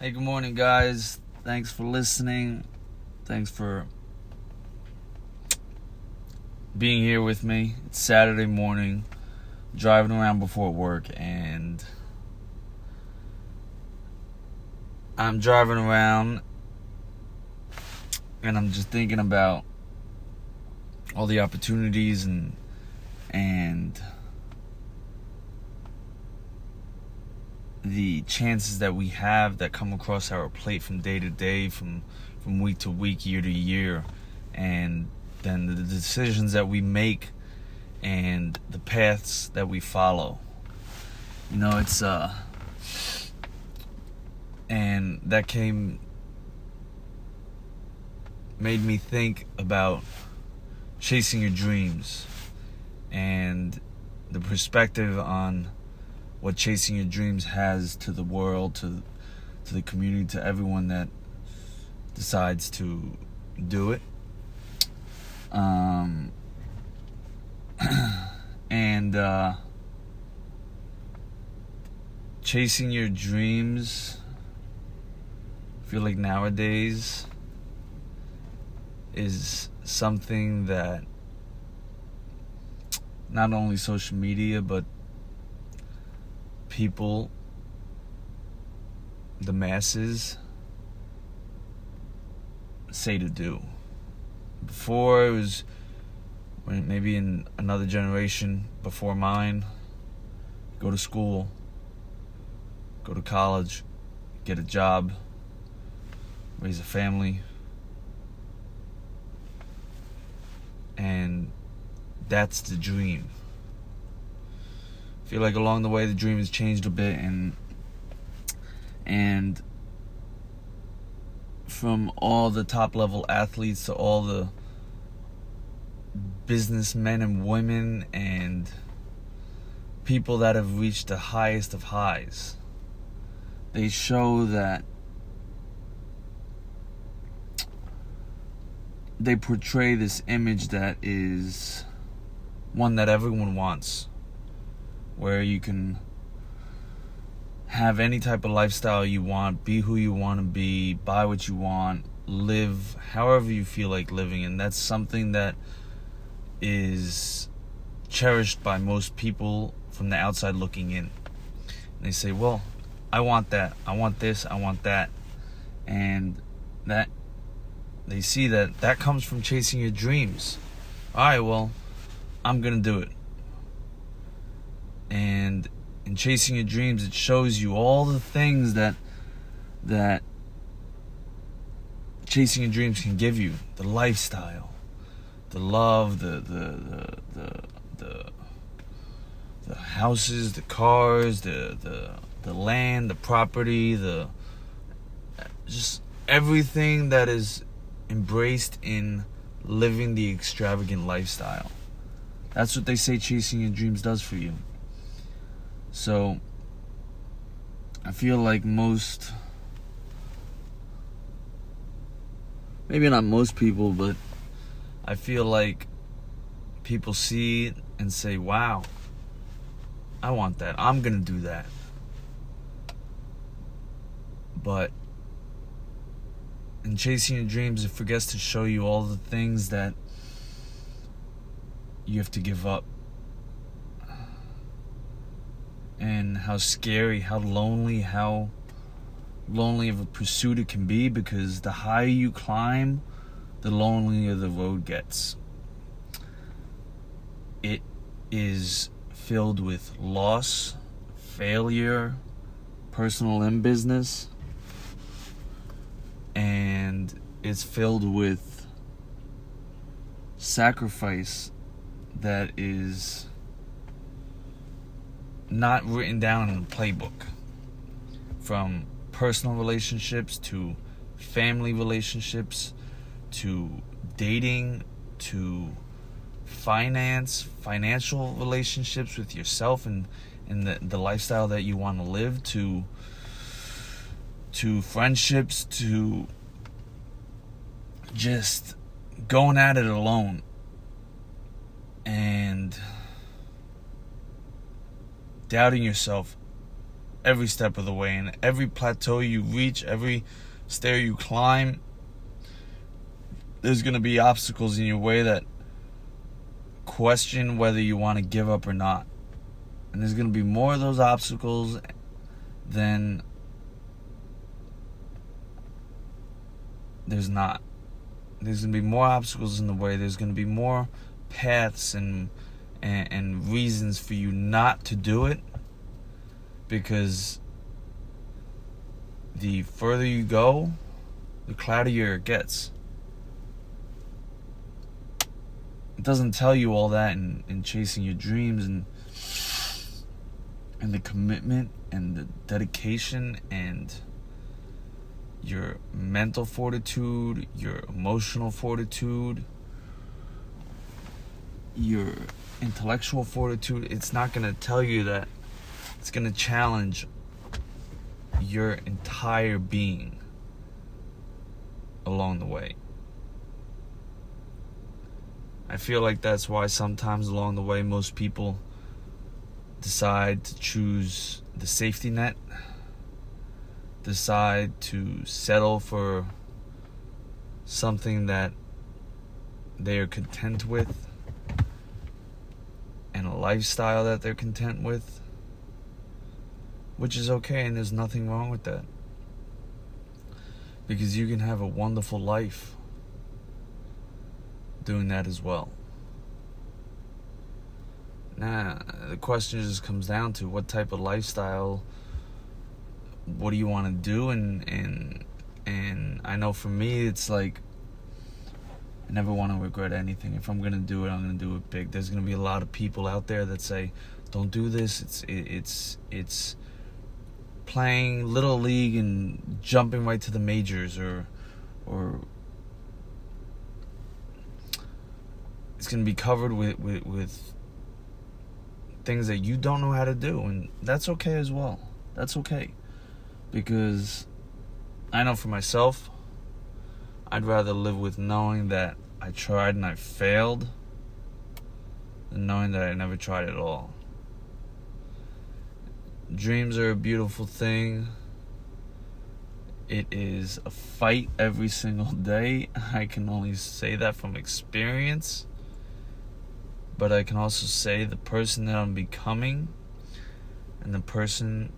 Hey, good morning, guys. Thanks for listening. Thanks for being here with me. It's Saturday morning, driving around before work, and I'm driving around and I'm just thinking about all the opportunities and and the chances that we have that come across our plate from day to day, from from week to week, year to year, and then the decisions that we make and the paths that we follow. You know, it's uh and that came made me think about chasing your dreams and the perspective on what chasing your dreams has to the world, to to the community, to everyone that decides to do it. Um, and uh, chasing your dreams. I feel like nowadays is something that not only social media but people the masses say to do before it was maybe in another generation before mine go to school go to college get a job raise a family and that's the dream. Feel like along the way the dream has changed a bit and and from all the top level athletes to all the businessmen and women and people that have reached the highest of highs. They show that they portray this image that is one that everyone wants, where you can have any type of lifestyle you want, be who you want to be, buy what you want, live however you feel like living, and that's something that is cherished by most people from the outside looking in. And they say, "Well, I want that. I want this. I want that." And that they see that that comes from chasing your dreams. All right, well, I'm going to do it. And in chasing your dreams, it shows you all the things that that chasing your dreams can give you. The lifestyle, the love, the the the the the, houses, the cars, the the the land, the property, the just everything that is embraced in living the extravagant lifestyle. That's what they say chasing your dreams does for you. So, I feel like most, maybe not most people, but I feel like people see it and say, wow, I want that. I'm going to do that. But in chasing your dreams, it forgets to show you all the things that you have to give up. And how scary, how lonely, how lonely of a pursuit it can be because the higher you climb, the lonelier the road gets. It is filled with loss, failure, personal and business and it's filled with sacrifice that is not written down in the playbook. From personal relationships to family relationships to dating to finance financial relationships with yourself and and the, the lifestyle that you want to live to to friendships to just going at it alone. And doubting yourself every step of the way. And every plateau you reach, every stair you climb, there's going to be obstacles in your way that question whether you want to give up or not. And there's going to be more of those obstacles than there's not. There's going to be more obstacles in the way. There's going to be more paths and, and and reasons for you not to do it because the further you go, the cloudier it gets. It doesn't tell you all that in, in chasing your dreams and and the commitment and the dedication and your mental fortitude, your emotional fortitude, your intellectual fortitude. It's not going to tell you that. It's going to challenge your entire being along the way. I feel like that's why sometimes along the way most people decide to choose the safety net, decide to settle for something that they are content with and a lifestyle that they're content with, which is okay and there's nothing wrong with that. Because you can have a wonderful life doing that as well. Now, the question just comes down to what type of lifestyle what do you want to do and and and I know for me it's like I never want to regret anything. If I'm gonna do it, I'm gonna do it big. There's gonna be a lot of people out there that say, "Don't do this." It's it, it's it's playing little league and jumping right to the majors, or or it's gonna be covered with with, with things that you don't know how to do, and that's okay as well. That's okay because I know for myself I'd rather live with knowing that I tried and I failed than knowing that I never tried at all. Dreams are a beautiful thing. It is a fight every single day. I can only say that from experience. But I can also say the person that I'm becoming and the person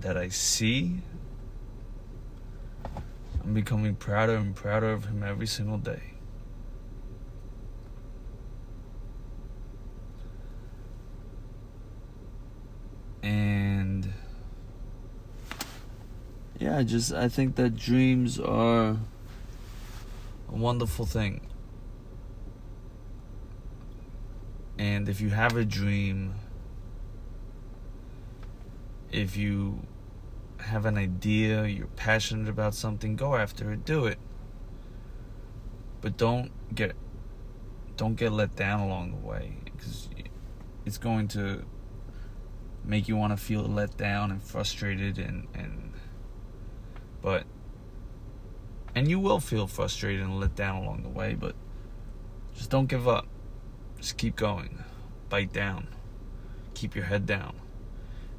that I see I'm becoming prouder and prouder of him every single day. And yeah, just I think that dreams are a wonderful thing. And if you have a dream, if you have an idea, you're passionate about something, go after it, do it. But don't get don't get let down along the way because it's going to make you want to feel let down and frustrated and and but and you will feel frustrated and let down along the way, but just don't give up. Just keep going. Bite down. Keep your head down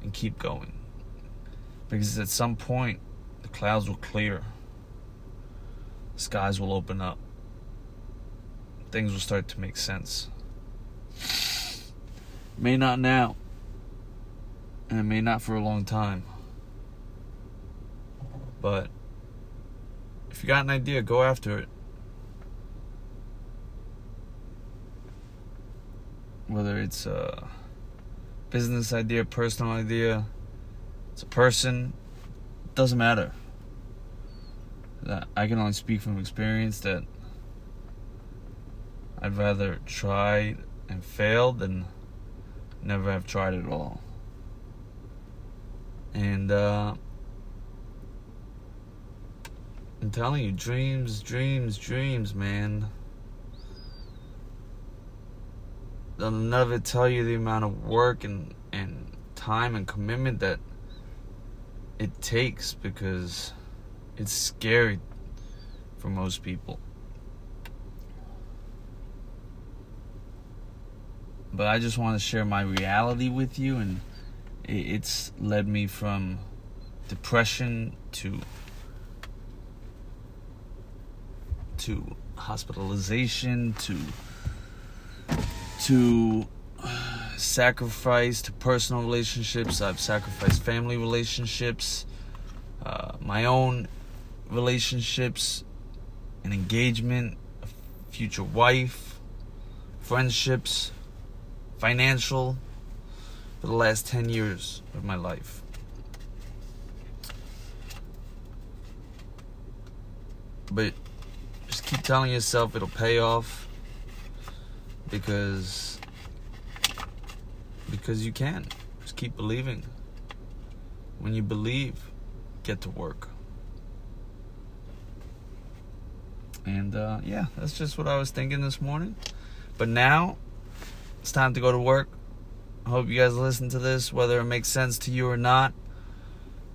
and keep going. Because at some point, the clouds will clear, skies will open up, things will start to make sense. May not now, and it may not for a long time. But if you got an idea, go after it. Whether it's a business idea, personal idea, it's a person. it Doesn't matter. That I can only speak from experience that I'd rather try and fail than never have tried at all. And uh, I'm telling you, dreams, dreams, dreams, man. They'll never tell you the amount of work and, and time and commitment that it takes because it's scary for most people. But I just want to share my reality with you and it's led me from depression to to hospitalization to to sacrifice to personal relationships. I've sacrificed family relationships uh, my own relationships an engagement a future wife friendships financial for the last 10 years of my life. But just keep telling yourself it'll pay off because because you can. Just keep believing. When you believe get to work. And uh, yeah that's just what i was thinking this morning. But now it's time to go to work. I hope you guys listen to this whether it makes sense to you or not.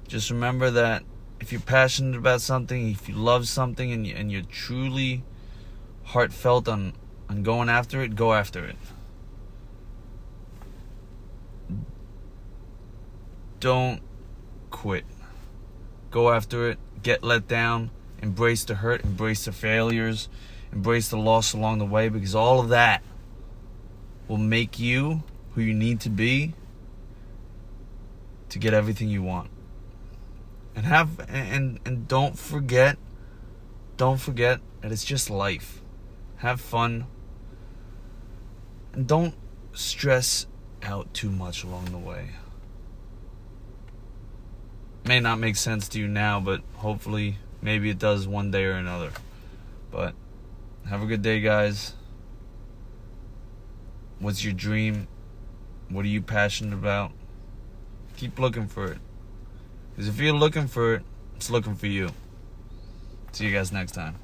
Just remember that if you're passionate about something, if you love something and, you, and you're truly heartfelt on, on going after it, go after it. Don't quit. Go after it. Get let down. Embrace the hurt. Embrace the failures. Embrace the loss along the way because all of that will make you who you need to be to get everything you want and have and and don't forget don't forget that it's just life have fun and don't stress out too much along the way may not make sense to you now but hopefully maybe it does one day or another. But have a good day guys. What's your dream? What are you passionate about? Keep looking for it. Because if you're looking for it, it's looking for you. See you guys next time.